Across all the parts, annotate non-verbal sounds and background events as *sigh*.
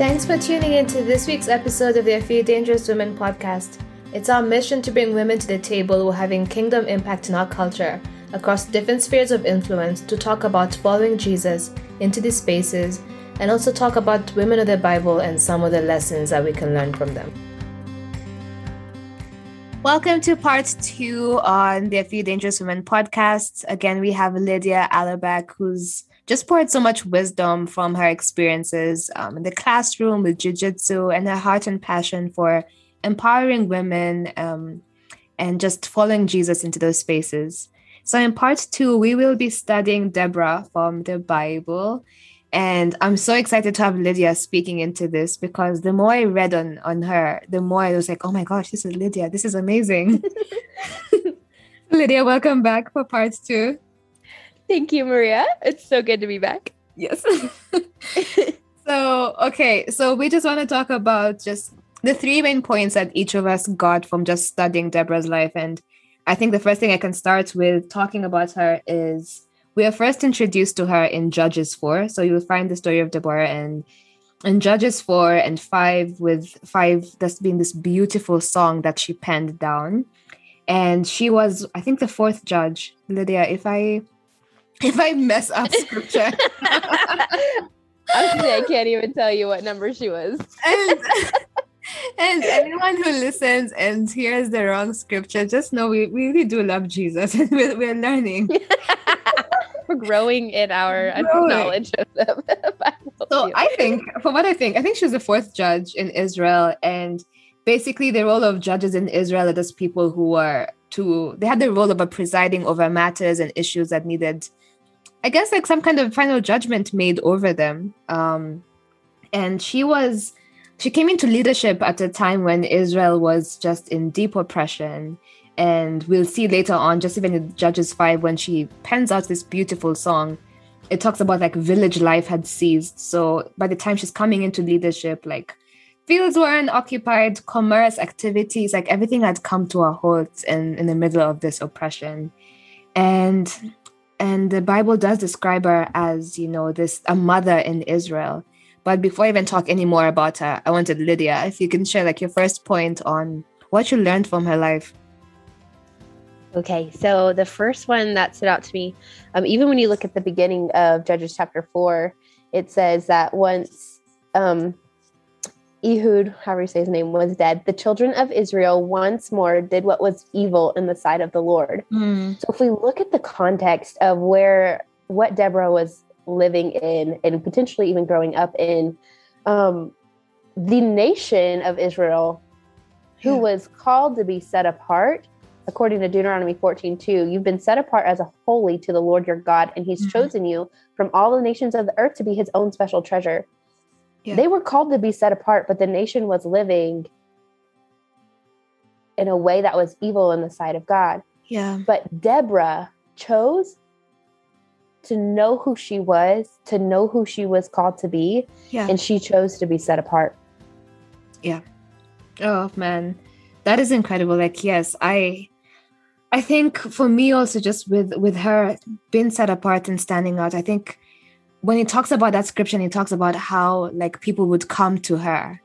Thanks for tuning in to this week's episode of the A Few Dangerous Women podcast. It's our mission to bring women to the table who are having kingdom impact in our culture across different spheres of influence to talk about following Jesus into these spaces and also talk about women of the Bible and some of the lessons that we can learn from them. Welcome to part two on the A Few Dangerous Women podcast. Again, we have Lydia Alabach, who's just poured so much wisdom from her experiences um, in the classroom with jiu-jitsu and her heart and passion for empowering women um, and just following Jesus into those spaces. So, in part two, we will be studying Deborah from the Bible. And I'm so excited to have Lydia speaking into this because the more I read on, on her, the more I was like, oh my gosh, this is Lydia. This is amazing. *laughs* *laughs* Lydia, welcome back for part two. Thank you, Maria. It's so good to be back. Yes. *laughs* so, okay. So, we just want to talk about just the three main points that each of us got from just studying Deborah's life. And I think the first thing I can start with talking about her is we are first introduced to her in Judges 4. So you'll find the story of Deborah and in Judges 4 and 5 with 5 that's been this beautiful song that she penned down. And she was, I think, the fourth judge. Lydia, if I if I mess up *laughs* scripture. Honestly, I can't even tell you what number she was. and, *laughs* and anyone who listens and hears the wrong scripture, just know we, we really do love Jesus *laughs* and we're, we're learning. we're growing in our uh, growing. knowledge of the Bible. So I think, for what I think, I think she's the fourth judge in Israel. And basically, the role of judges in Israel are just people who are to, they had the role of presiding over matters and issues that needed I guess like some kind of final judgment made over them. Um, and she was she came into leadership at a time when Israel was just in deep oppression. And we'll see later on, just even in Judges 5, when she pens out this beautiful song, it talks about like village life had ceased. So by the time she's coming into leadership, like fields were unoccupied, commerce, activities, like everything had come to a halt in, in the middle of this oppression. And and the bible does describe her as you know this a mother in israel. But before i even talk any more about her i wanted lydia if you can share like your first point on what you learned from her life. Okay so the first one that stood out to me um, even when you look at the beginning of judges chapter 4 it says that once um, Ehud, however you say his name, was dead, the children of Israel once more did what was evil in the sight of the Lord. Mm. So if we look at the context of where what Deborah was living in and potentially even growing up in, um, the nation of Israel, who yeah. was called to be set apart, according to Deuteronomy 14 2, you've been set apart as a holy to the Lord your God, and he's mm-hmm. chosen you from all the nations of the earth to be his own special treasure. Yeah. They were called to be set apart, but the nation was living in a way that was evil in the sight of God. Yeah. But Deborah chose to know who she was, to know who she was called to be, yeah. and she chose to be set apart. Yeah. Oh man. That is incredible. Like yes, I I think for me also just with with her being set apart and standing out, I think when he talks about that scripture, he talks about how like people would come to her.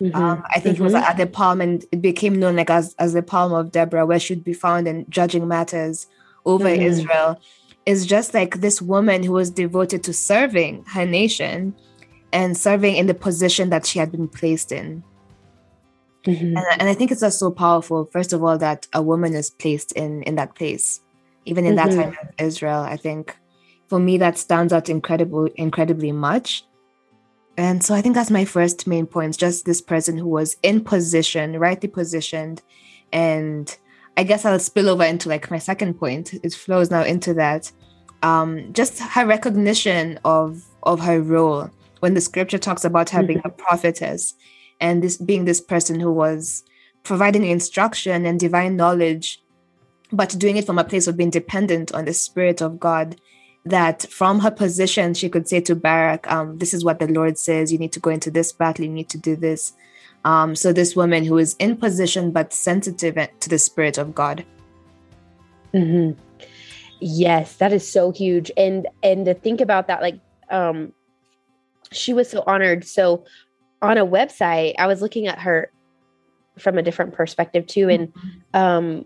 Mm-hmm. Um, I think mm-hmm. it was at the palm, and it became known like as as the palm of Deborah, where she'd be found in judging matters over mm-hmm. Israel. Is just like this woman who was devoted to serving her nation and serving in the position that she had been placed in. Mm-hmm. And, and, I think it's just so powerful. First of all, that a woman is placed in in that place, even in that mm-hmm. time of Israel. I think for me that stands out incredible incredibly much. And so i think that's my first main point just this person who was in position rightly positioned. And i guess i'll spill over into like my second point. It flows now into that um, just her recognition of of her role when the scripture talks about her mm-hmm. being a prophetess and this being this person who was providing instruction and divine knowledge but doing it from a place of being dependent on the spirit of god that from her position, she could say to Barak, um, This is what the Lord says. You need to go into this battle. You need to do this. Um, so, this woman who is in position but sensitive to the Spirit of God. Mm-hmm. Yes, that is so huge. And and to think about that, like, um, she was so honored. So, on a website, I was looking at her from a different perspective too. And um,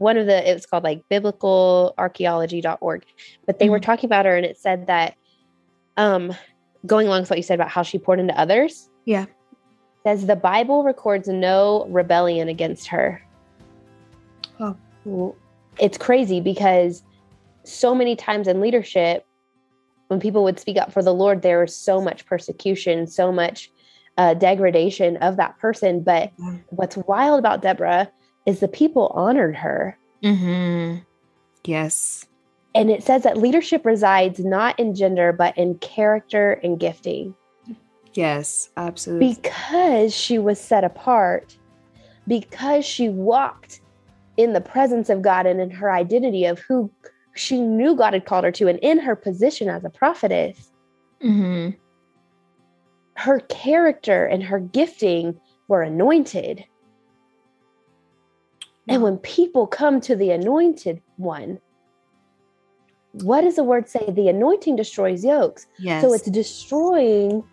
one of the, it was called like biblicalarchaeology.org, but they were Mhm. talking about her and it said that um, going along with what you said about how she poured into others, Yeah. says the Bible records no rebellion against her. Oh. It's crazy because so many times in leadership, when people would speak up for the Lord, there was so much persecution, so much uh, degradation of that person. But Yeah. what's wild about Deborah is the people honored her. Mm-hmm. Yes. And it says that leadership resides not in gender, but in character and gifting. Yes. Absolutely. because she was set apart, because she walked in the presence of God and in her identity of who she knew God had called her to, and in her position as a prophetess, mm-hmm. her character and her gifting were anointed. And when people come to the anointed one, what does the word say? The anointing destroys yokes. yes. So it's destroying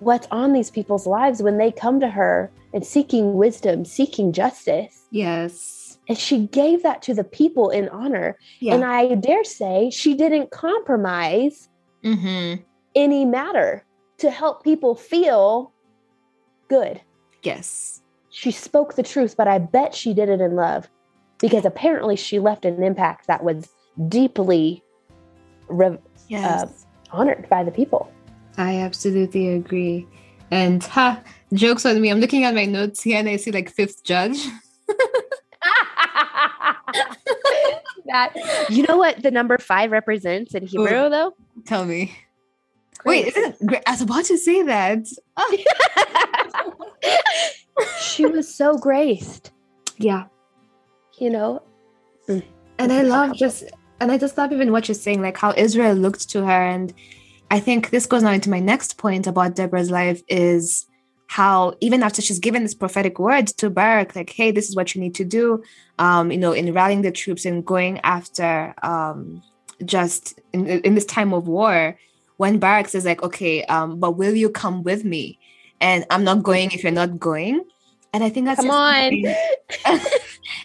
what's on these people's lives when they come to her and seeking wisdom, seeking justice. yes. And she gave that to the people in honor. Yeah. And I dare say she didn't compromise mm-hmm. any matter to help people feel good. Yes. She spoke the truth, but I bet she did it in love because apparently she left an impact that was deeply re- Yes. honored by the people. I absolutely agree. And ha, jokes on me. I'm looking at my notes here and I see like fifth judge. *laughs* *laughs* that you know what the number five represents in Hebrew though? Tell me. Wait, isn't it? I was about to say that. Ah, *laughs* she was so graced, yeah. you know. And I love just, and I just love even what you're saying, like how Israel looked to her. And I think this goes now into my next point about Deborah's life is how even after she's given this prophetic word to Barak, like, hey, this is what you need to do, um, you know, in rallying the troops and going after um, just in, in this time of war, when Barak says, like, okay, um, but will you come with me? And I'm not going if you're not going. And I think that's Come on. *laughs*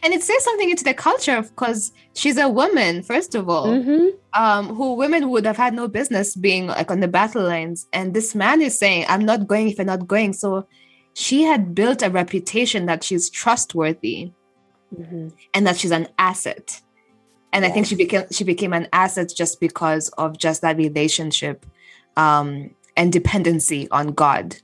and it says something into the culture because she's a woman, first of all Mhm. um, who women would have had no business being like on the battle lines. And this man is saying, I'm not going if you're not going. So she had built a reputation that she's trustworthy Mhm. and that she's an asset. And I think she became she became an asset just because of just that relationship um, and dependency on God.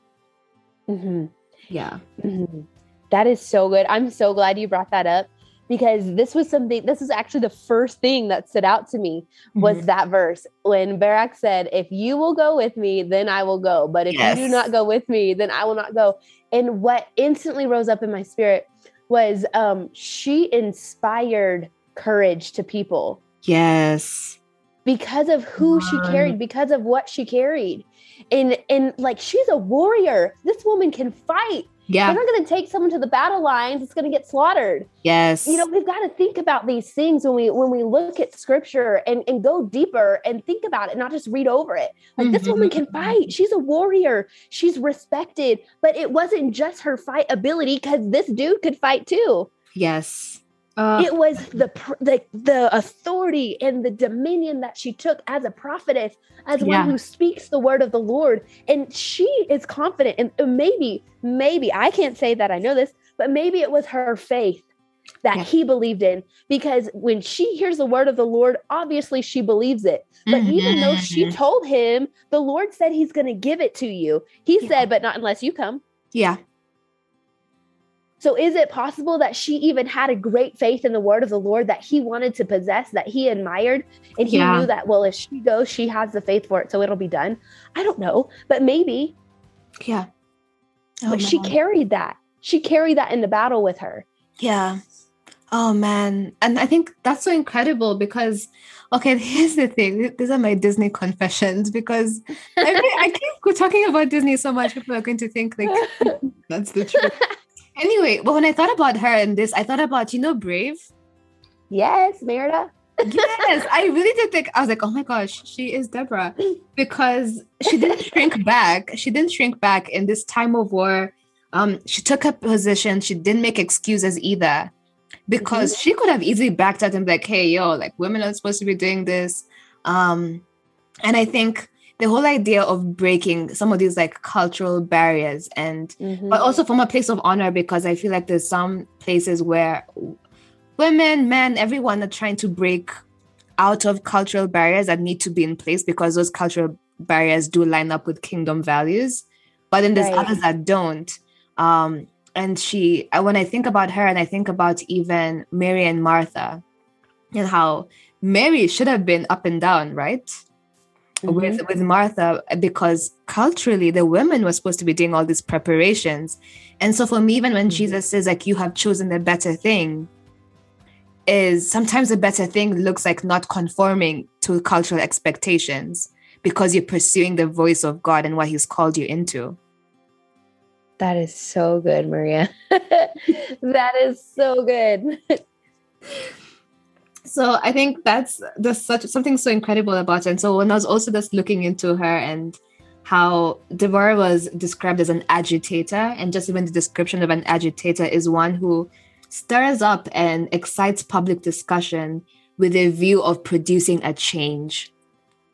Mhm. Yeah. Mhm. That is so good. I'm so glad you brought that up because this was something. This is actually the first thing that stood out to me was Mhm. that verse when Barak said, "If you will go with me, then I will go. But if you do not go with me, then I will not go." And what instantly rose up in my spirit was um, she inspired courage to people Yes. because of who she carried, because of what she carried. And and like she's a warrior. This woman can fight. Yeah. They're not going to take someone to the battle lines. It's going to get slaughtered. Yes. You know, we've got to think about these things when we when we look at scripture and and go deeper and think about it, not just read over it. Like this woman can Mhm. fight. She's a warrior. She's respected. But it wasn't just her fight ability because this dude could fight too. yes. Uh, it was the the the authority and the dominion that she took as a prophetess, as Yeah. one who speaks the word of the Lord, and she is confident. And maybe, maybe I can't say that I know this, but maybe it was her faith that Yeah. he believed in, because when she hears the word of the Lord, obviously she believes it. But even though she Mhm. told him, the Lord said He's going to give it to you. He Yeah. said, but not unless you come. yeah. So is it possible that she even had a great faith in the word of the Lord that he wanted to possess, that he admired, and he Yeah. knew that well, if she goes, she has the faith for it, so it'll be done. I don't know, but maybe. Yeah. Oh, but she man. carried that. She carried that in the battle with her. Yeah. Oh man. And I think that's so incredible because okay, *laughs* here's the thing. These are my Disney confessions because I, *laughs* mean, I keep talking about Disney so much, people are going to think like *laughs* that's the truth. Anyway, but when I thought about her and this, I thought about, you know, Brave. yes, Merida. yes, I really did think I was like, oh my gosh, she is Deborah. Because she didn't *laughs* shrink back. She didn't shrink back in this time of war. Um, she took a position, she didn't make excuses either. Because mm-hmm. she could have easily backed out and be like, hey, yo, like women are supposed to be doing this. Um, and I think the whole idea of breaking some of these like cultural barriers and mm-hmm. but also from a place of honor because I feel like there's some places where women, men, everyone are trying to break out of cultural barriers that need to be in place because those cultural barriers do line up with kingdom values. But then there's right. others that don't. Um, and she, uh, when I think about her and I think about even Mary and Martha and how Mary should have been up and down, right? Mm-hmm. With with Martha, because culturally the women were supposed to be doing all these preparations. And so for me, even when mm-hmm. Jesus says, like, you have chosen the better thing, is sometimes a better thing looks like not conforming to cultural expectations because you're pursuing the voice of God and what He's called you into. That is so good, Maria. *laughs* that is so good. *laughs* so I think that's there's such something so incredible about it. And so when I was also just looking into her and how Deborah was described as an agitator, and just even the description of an agitator is one who stirs up and excites public discussion with a view of producing a change.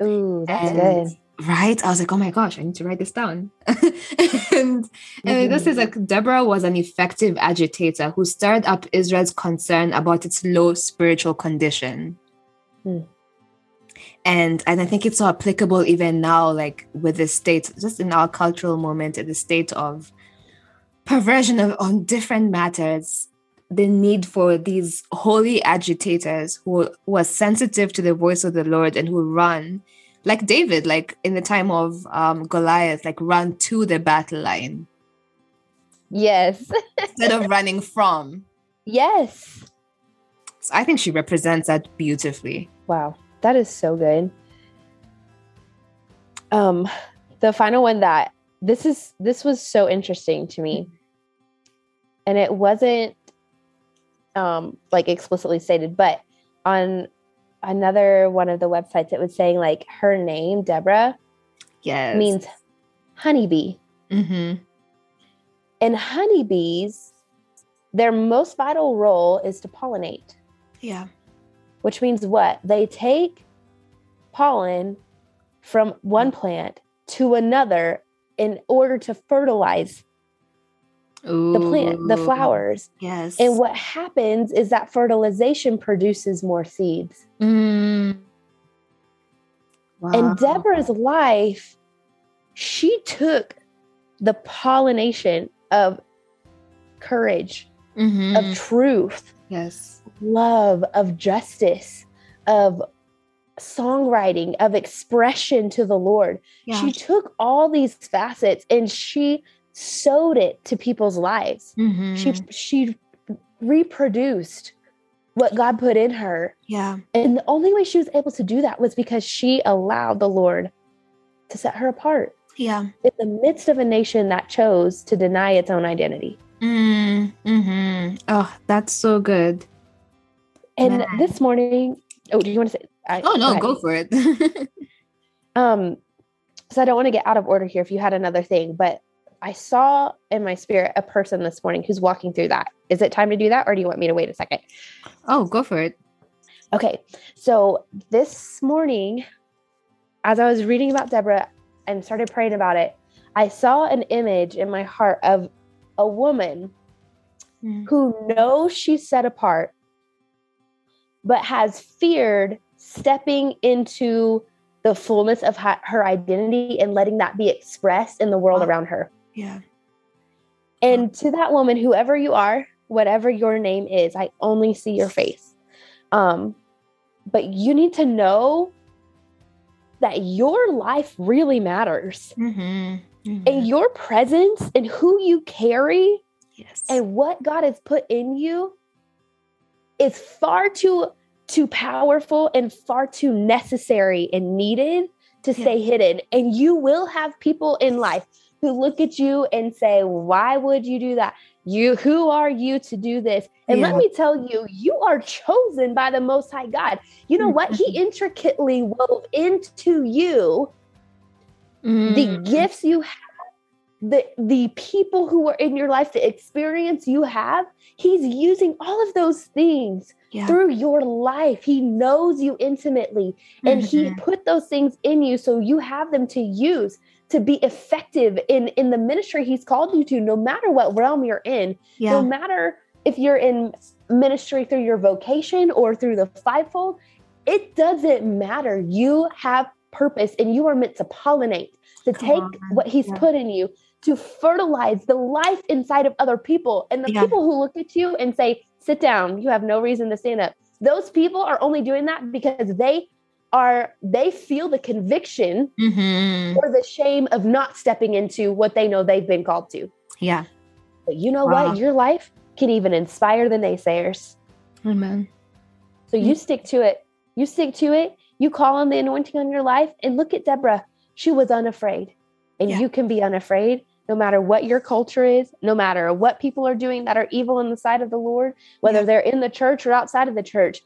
Ooh, that's and, good. Right? I was like, oh my gosh, I need to write this down. *laughs* and mm-hmm. and this is like Deborah was an effective agitator who stirred up Israel's concern about its low spiritual condition. Hmm. And and I think it's so applicable even now, like with the state, just in our cultural moment, in the state of perversion of on different matters the need for these holy agitators who, who are sensitive to the voice of the Lord and who run, like David, like in the time of um, Goliath, like run to the battle line. Yes. *laughs* instead of running from. Yes. So I think she represents that beautifully. Wow. That is so good. Um the final one that this is this was so interesting to me. And it wasn't um, like explicitly stated, but on another one of the websites, it was saying like her name, Deborah, yes. means honeybee. Mm-hmm. And honeybees, their most vital role is to pollinate. Yeah. Which means what? They take pollen from one plant to another in order to fertilize Ooh, the plant, the flowers. Yes. And what happens is that fertilization produces more seeds. Mm. Wow. And Deborah's life, she took the pollination of courage, mm-hmm. of truth, yes, love, of justice, of songwriting, of expression to the Lord. Yeah. She took all these facets and she sowed it to people's lives. Mm-hmm. She she reproduced what God put in her. Yeah. And the only way she was able to do that was because she allowed the Lord to set her apart. Yeah. In the midst of a nation that chose to deny its own identity. Mm, hmm Oh, that's so good. And Man. this morning, oh, do you want to say? I, oh no, go, go for it. *laughs* um, so I don't want to get out of order here. If you had another thing, but I saw in my spirit a person this morning who's walking through that. Is it time to do that or do you want me to wait a second? Oh, go for it. Okay. So this morning, as I was reading about Deborah and started praying about it, I saw an image in my heart of a woman mm. who knows she's set apart, but has feared stepping into the fullness of her identity and letting that be expressed in the world around her. Yeah. And to that woman, whoever you are, whatever your name is, I only see your face. Um, but you need to know that your life really matters. Mm-hmm. Mm-hmm. And your presence and who you carry yes. and what God has put in you is far too too powerful and far too necessary and needed to yeah. stay hidden. And you will have people in life who look at you and say, Why would you do that? You, who are you to do this? And yeah. let me tell you, you are chosen by the Most High God. You know what? He mm-hmm. intricately wove into you mm. the gifts you have the the people who are in your life the experience you have he's using all of those things yeah. through your life he knows you intimately and mm-hmm. he put those things in you so you have them to use to be effective in in the ministry he's called you to no matter what realm you're in yeah. no matter if you're in ministry through your vocation or through the fivefold it doesn't matter you have purpose and you are meant to pollinate to Come take on. what he's yeah. put in you to fertilize the life inside of other people. And the yeah. people who look at you and say, sit down, you have no reason to stand up. Those people are only doing that because they are they feel the conviction mm-hmm. or the shame of not stepping into what they know they've been called to. Yeah. But you know wow. what? Your life can even inspire the naysayers. Amen. So you mm-hmm. stick to it. You stick to it. You call on the anointing on your life and look at Deborah. She was unafraid. And yeah. you can be unafraid no matter what your culture is, no matter what people are doing that are evil in the sight of the Lord, whether yeah. they're in the church or outside of the church,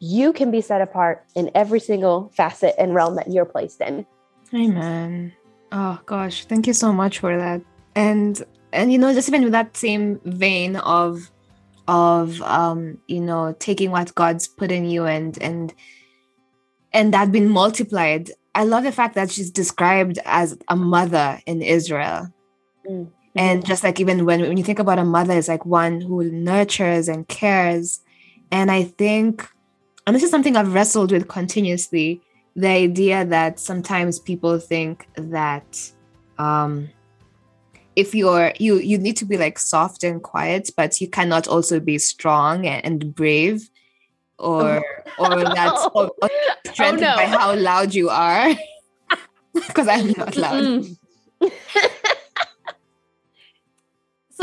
you can be set apart in every single facet and realm that you're placed in. Amen. Oh gosh, thank you so much for that. And and you know, just even with that same vein of of um, you know, taking what God's put in you and and and that being multiplied. I love the fact that she's described as a mother in Israel Mm-hmm. And just like even when, when you think about a mother, it's like one who nurtures and cares. And I think, and this is something I've wrestled with continuously the idea that sometimes people think that um, if you're you you need to be like soft and quiet but you cannot also be strong and, and brave or *laughs* or that's or, or strengthened oh, no. by how loud you are *laughs* because i'm not loud *laughs*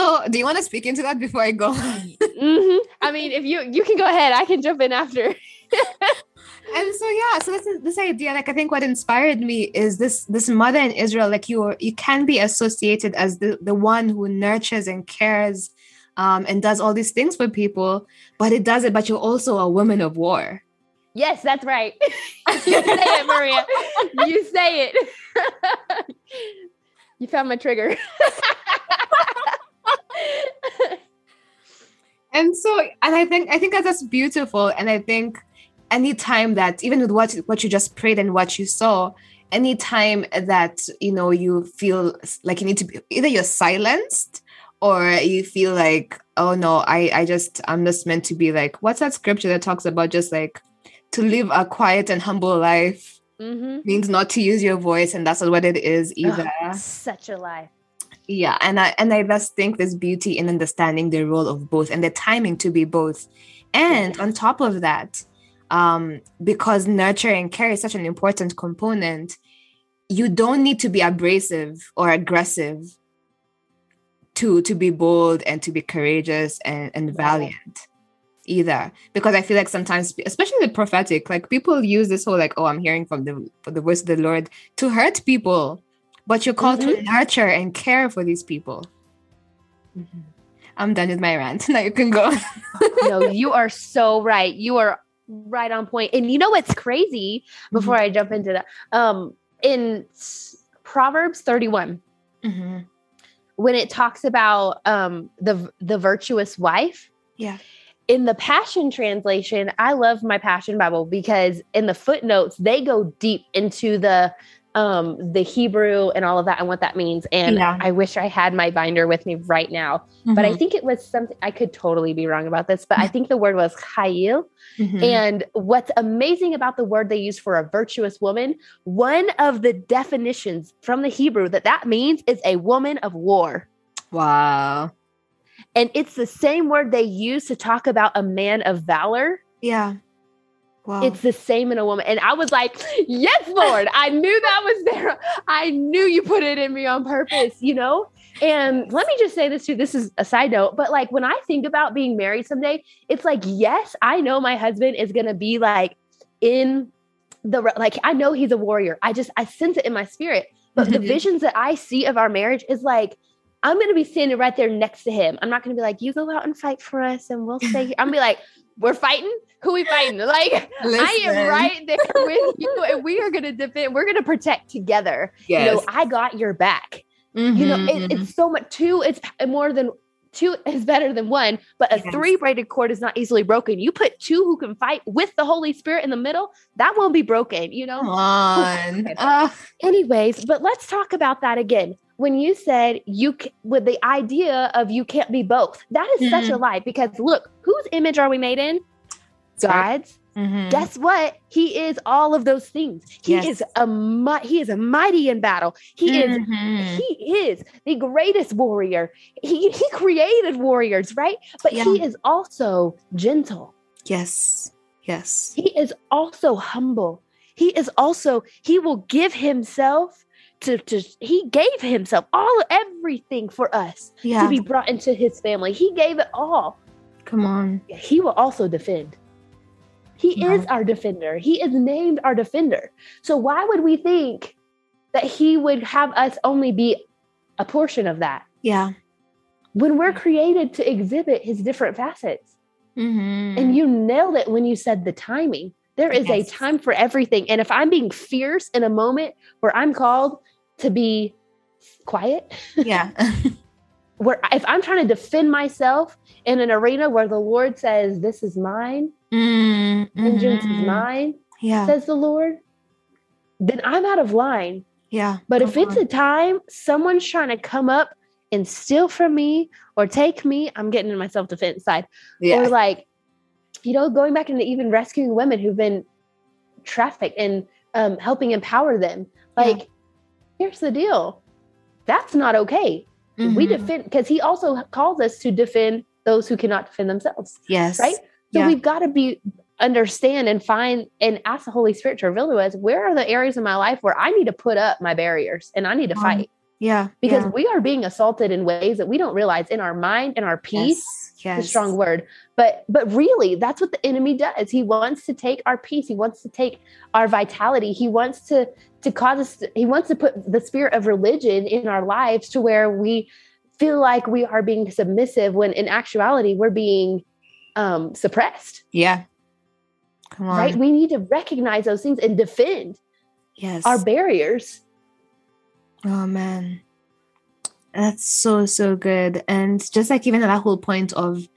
so, do you want to speak into that before I go? *laughs* mm-hmm. I mean, if you you can go ahead, I can jump in after. *laughs* and so yeah, so this this idea, like I think what inspired me is this this mother in Israel, like you you can be associated as the the one who nurtures and cares, um, and does all these things for people, but it does it. But you're also a woman of war. Yes, that's right. *laughs* you say it, Maria. You say it. you found my trigger *laughs* and so and i think i think that's beautiful. And i think anytime that even with what what you just prayed and what you saw anytime that you know you feel like you need to be either you're silenced or you feel like oh no i i just i'm just meant to be like what's that scripture that talks about just like to live a quiet and humble life mm-hmm. means not to use your voice and that's not what it is either. oh, such a lie yeah and i and i just think there's beauty in understanding the role of both and the timing to be both. And on top of that um because nurture and care is such an important component you don't need to be abrasive or aggressive to to be bold and to be courageous and, and valiant either. Because i feel like sometimes especially the prophetic like people use this whole like oh i'm hearing from the from the voice of the lord to hurt people but you're called mm-hmm. to nurture and care for these people. Mm-hmm. I'm done with my rant. *laughs* Now you can go. *laughs* no, you are so right. You are right on point. And you know what's crazy before mm-hmm. I jump into that? Um, in Proverbs 31, mm-hmm. when it talks about um, the the virtuous wife, yeah. In the Passion Translation, I love my Passion Bible because in the footnotes they go deep into the um the hebrew and all of that and what that means and yeah. i wish i had my binder with me right now mm-hmm. but i mm-hmm. think it was something i could totally be wrong about this but i think the word was chayil mm-hmm. and what's amazing about the word they use for a virtuous woman one of the definitions from the hebrew that that means is a woman of war wow and it's the same word they use to talk about a man of valor yeah Wow. It's the same in a woman. And I was like, yes, Lord, I knew that was there. I knew you put it in me on purpose, you know? And let me just say this too. This is a side note, but like when I think about being married someday, it's like, yes, I know my husband is going to be like in the, like, I know he's a warrior. I just, I sense it in my spirit. But the *laughs* visions that I see of our marriage is like, I'm going to be standing right there next to him. I'm not going to be like, you go out and fight for us and we'll stay here. I'm going to be like, we're fighting. Who we fighting? Like, Listen. I am right there *laughs* with you and we are going to defend. We're going to protect together. Yes. You know, I got your back. Mm-hmm. You know, it, it's mm-hmm. so much. Two, it's more than two is better than one, but a yes. three braided cord is not easily broken. You put two who can fight with the Holy Spirit in the middle, that won't be broken, you know? Come on. uh, *laughs* anyways, but let's talk about that again. When you said you with the idea of you can't be both, that is mm-hmm. such a mm-hmm. lie because look, whose image are we made in? God's. Mm-hmm. Guess what? He is all of those things. He yes. is a mi- he is a mighty in battle. He mm-hmm. is he is the greatest warrior. He he created warriors, right? But yeah. he is also gentle. Yes. Yes. He is also humble. He is also he will give himself to, to he gave himself all everything for us yeah. to be brought into his family. He gave it all. Come on. He will also defend. He yeah. is our defender. He is named our defender. So why would we think that he would have us only be a portion of that? Yeah. When we're created to exhibit his different facets. Mm-hmm. And you nailed it when you said the timing. There is yes. a time for everything. And if I'm being fierce in a moment where I'm called to be quiet, yeah. *laughs* where if I'm trying to defend myself in an arena where the Lord says, This is mine, mm-hmm. vengeance is mine, yeah. says the Lord, then I'm out of line. Yeah. But if it's a time someone's trying to come up and steal from me or take me, I'm getting in my self defense side. Yeah. Or like, you know, going back into even rescuing women who've been trafficked and um, helping empower them. Like, yeah. Here's the deal that's not okay. Mm-hmm. We defend because he also calls us to defend those who cannot defend themselves. Yes. Right. So yeah. we've got to be understand and find and ask the Holy Spirit to reveal to us where are the areas in my life where I need to put up my barriers and I need to um, fight. Yeah. Because yeah. we are being assaulted in ways that we don't realize in our mind and our peace. Yes. yes. a strong word. But but really that's what the enemy does. He wants to take our peace. He wants to take our vitality. He wants to to cause us to, he wants to put the spirit of religion in our lives to where we feel like we are being submissive when in actuality we're being um suppressed. Yeah. Come on. Right? We need to recognize those things and defend yes our barriers. Oh man. That's so so good. And just like even that whole point of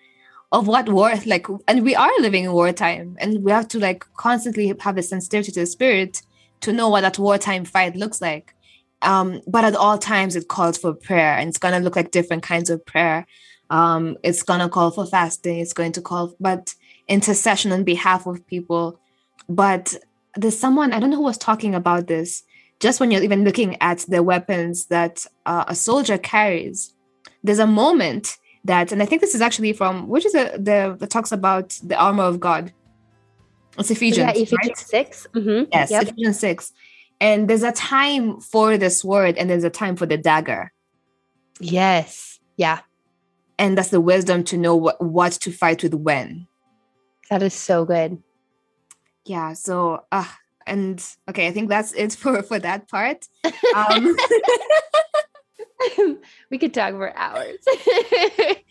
of what war like and we are living in wartime and we have to like constantly have a sensitivity to the spirit to know what that wartime fight looks like. Um, but at all times, it calls for prayer, and it's gonna look like different kinds of prayer. Um, it's gonna call for fasting. It's going to call, but intercession on behalf of people. But there's someone I don't know who was talking about this. Just when you're even looking at the weapons that uh, a soldier carries, there's a moment that, and I think this is actually from which is a, the that talks about the armor of God it's Ephesians. Yeah, Ephesians right? 6. Mm-hmm. Yes, yep. Ephesians 6. And there's a time for this word and there's a time for the dagger. Yes. Yeah. And that's the wisdom to know what, what to fight with when. That is so good. Yeah. So, uh, and okay, I think that's it *laughs* for for that part. *laughs* Um, *laughs* we could talk for hours.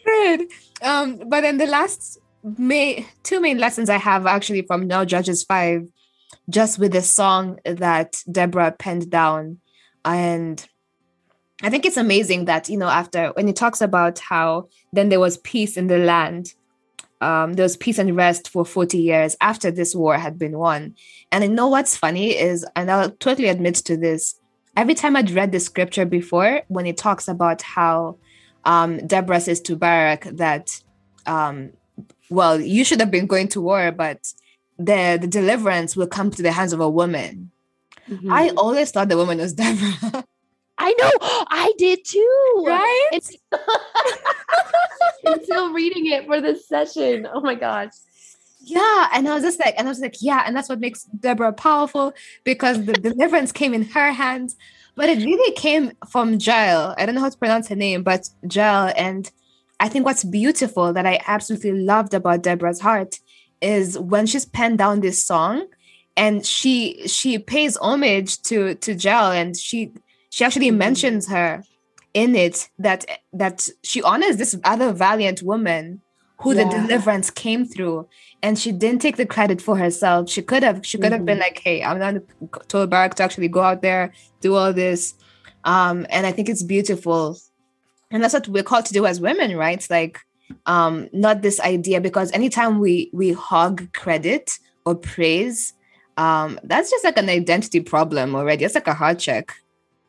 good. Um, but then the last may two main lessons I have actually from now Judges five, just with the song that Deborah penned down, and I think it's amazing that you know after when he talks about how then there was peace in the land, um, there was peace and rest for forty years after this war had been won, and I know what's funny is, and I'll totally admit to this. Every time I'd read the scripture before, when it talks about how um, Deborah says to Barak that um, well, you should have been going to war, but the, the deliverance will come to the hands of a woman. Mm-hmm. I always thought the woman was *laughs* Deborah. I know, I did too. Right? It's until reading it for this session. Oh my gosh. Yeah. And I was just like, and I was like, yeah. And that's what makes Deborah powerful because the deliverance came in her hands. But it really came from Jael. I don't know how to pronounce her name, but Jael. And I think what's beautiful that I absolutely loved about Deborah's heart is when she's penned down this song and she she pays homage to to Jael and she she actually mm-hmm. mentions her in it that that she honors this other valiant woman who yeah. the deliverance came through and she didn't take the credit for herself she could have she could mm-hmm. have been mm-hmm. like hey i'm not told barak to actually go out there do all this um and i think it's beautiful and that's what we're called to do as women right? It's like um not this idea because anytime we we hog credit or praise um that's just like an identity problem already. It's like a heart check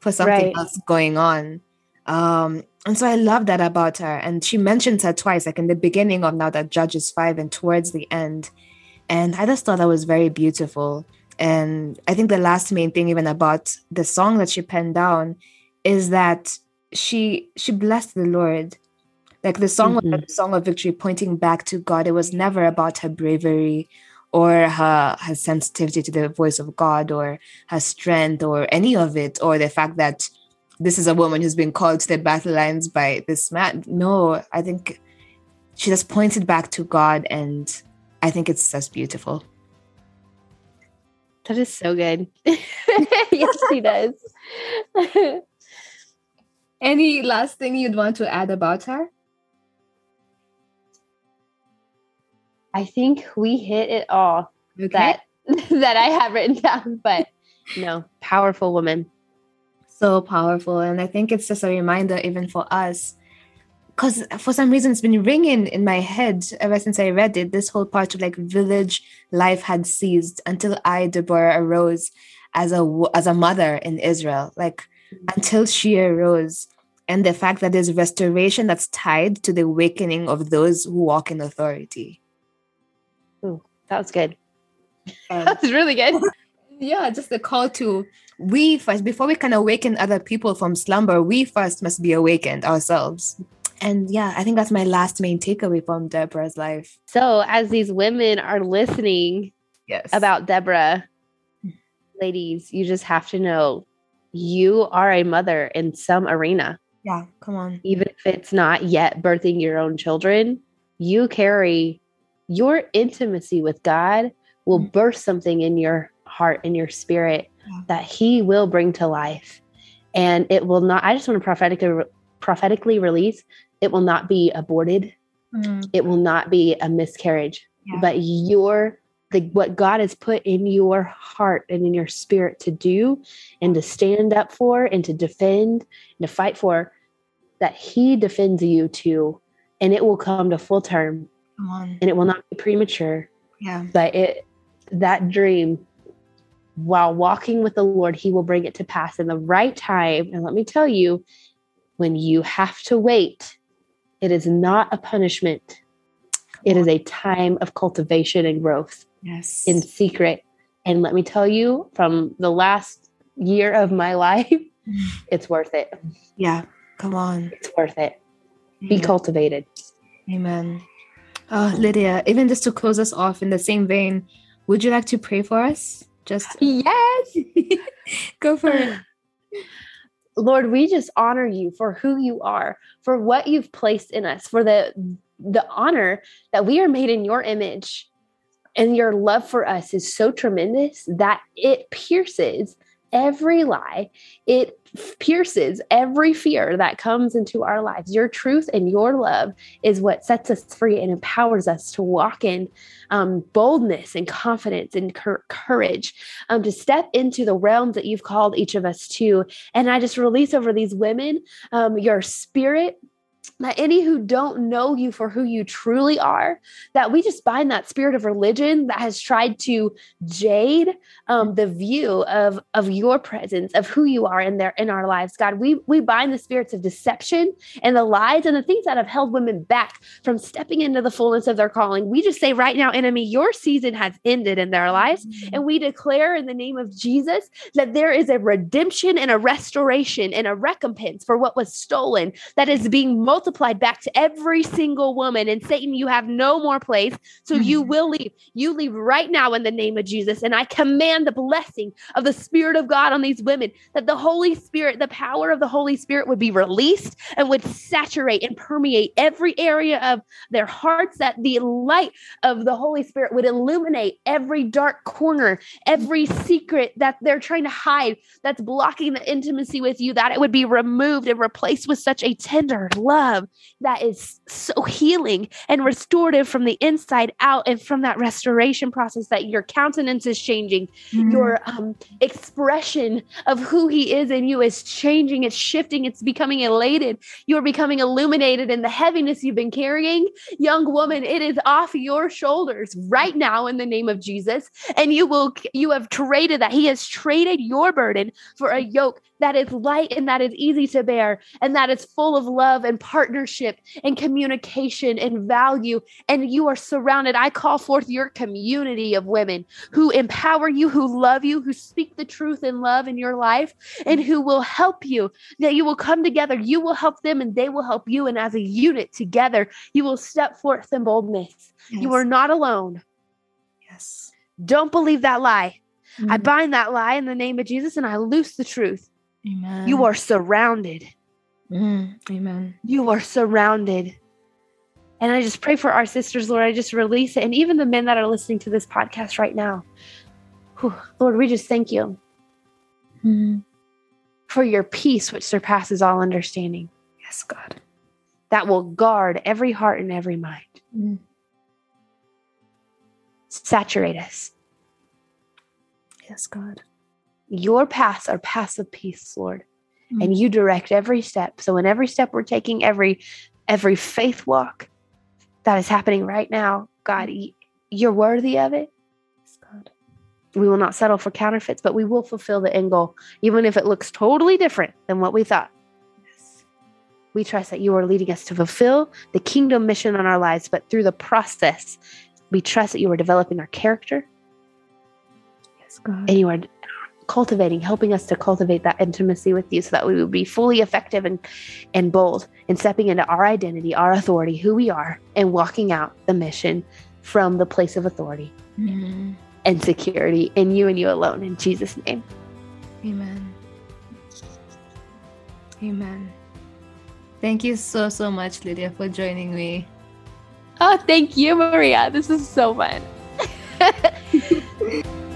for something right. else going on. Um and so i love that about her. And she mentions her twice like in the beginning of now that judges five and towards the end. And i just thought that was very beautiful. And i think the last main thing even about the song that she penned down is that she she blessed the lord. Like the song mm-hmm. was a song of victory pointing back to god. It was never about her bravery or her her sensitivity to the voice of god or her strength or any of it or the fact that this is a woman who's been called to the battle lines by this man. No i think she just pointed back to god and i think it's just beautiful. That is so good. *laughs* *laughs* Yes she does *laughs* any last thing you'd want to add about her? I think we hit it all okay. that *laughs* that I have written down, but no, powerful woman. So powerful. And I think it's just a reminder, even for us, because for some reason it's been ringing in my head ever since I read it. This whole part of like village life had ceased until I, Deborah, arose as a as a mother in Israel. Like. Until she arose, and the fact that there's restoration that's tied to the awakening of those who walk in authority. Ooh, that was good. Um, *laughs* that was really good. *laughs* Yeah, just the call to we first, before we can awaken other people from slumber, we first must be awakened ourselves. And yeah, I think that's my last main takeaway from Deborah's life. So, as these women are listening yes. about Deborah, ladies, you just have to know you are a mother in some arena. Yeah, come on. Even if it's not yet birthing your own children, you carry your intimacy with God will mm-hmm. birth something in your heart and your spirit yeah. that He will bring to life. And it will not, I just want to prophetically, prophetically release it will not be aborted, mm-hmm. it will not be a miscarriage, yeah. but your the, what God has put in your heart and in your spirit to do and to stand up for and to defend and to fight for, that He defends you to, and it will come to full term. And it will not be premature. Yeah. But it that dream, while walking with the Lord, He will bring it to pass in the right time. And let me tell you, when you have to wait, it is not a punishment. It is a time of cultivation and growth yes. in secret. And let me tell you from the last year of my *laughs* life mm. it's worth it. Yeah. Come on. It's worth it. Be cultivated. Amen. Oh lydia even just to close us off in the same vein would you like to pray for us? Just yes. *laughs* Go for it. Lord, we just honor you for who you are, for what you've placed in us, for the the honor that we are made in your image and your love for us is so tremendous that it pierces every lie. It pierces every fear that comes into our lives. Your truth and your love is what sets us free and empowers us to walk in um, boldness and confidence and cur- courage um, to step into the realms that you've called each of us to. And I just release over these women um, your spirit that any who don't know you for who you truly are, that we just bind that spirit of religion that has tried to jade um, the view of of your presence, of who you are in there in our lives. God, we we bind the spirits of deception and the lies and the things that have held women back from stepping into the fullness of their calling. We just say right now, enemy, your season has ended in their lives, mm-hmm. and we declare in the name of Jesus that there is a redemption and a restoration and a recompense for what was stolen that is being multiplied back to every single woman. And Satan, you have no more place. So you Mhm. will leave. You leave right now in the name of Jesus. And I command the blessing of the Spirit of God on these women, that the Holy Spirit, the power of the Holy Spirit would be released and would saturate and permeate every area of their hearts, that the light of the Holy Spirit would illuminate every dark corner, every secret that they're trying to hide that's blocking the intimacy with you, that it would be removed and replaced with such a tender love that is so healing and restorative from the inside out and from that restoration process that your countenance is changing. Mm. your um, expression of who he is in you is changing it's shifting it's becoming elated. You're becoming illuminated and the heaviness you've been carrying. Young woman it is off your shoulders right now in the name of jesus. And you will you have traded that. He has traded your burden for a yoke that is light and that is easy to bear and that is full of love and partnership and communication and value and you are surrounded i call forth your community of women who empower you, who love you, who speak the truth in love in your life, and who will help you. That you will come together, you will help them, and they will help you. And as a unit together, you will step forth in boldness. You are not alone. Yes. Don't believe that lie. I Mm. bind that lie in the name of Jesus and I loose the truth. Amen. You are surrounded. Mm. Amen. You are surrounded. And I just pray for our sisters, Lord. I just release it. And even the men that are listening to this podcast right now. Whew, Lord, we just thank you. Mm. for your peace, which surpasses all understanding, Yes, God. that will guard every heart and every mind. Mm. Saturate us. Yes, God. Your paths are paths of peace, Lord, Mm. and you direct every step. So in every step we're taking, every every faith walk that is happening right now, God, you're worthy of it. Yes, God. We will not settle for counterfeits, but we will fulfill the end goal, even if it looks totally different than what we thought. Yes. We trust that you are leading us to fulfill the kingdom mission on our lives, but through the process, we trust that you are developing our character Yes, God. and you are cultivating, helping us to cultivate that intimacy with you so that we would be fully effective and, and bold in stepping into our identity, our authority, who we are, and walking out the mission from the place of authority Mm. and security in you and you alone. In Jesus' name. Amen. Amen. Thank you so, so much, Lydia, for joining me. Oh, thank you, Maria. This is so fun. *laughs*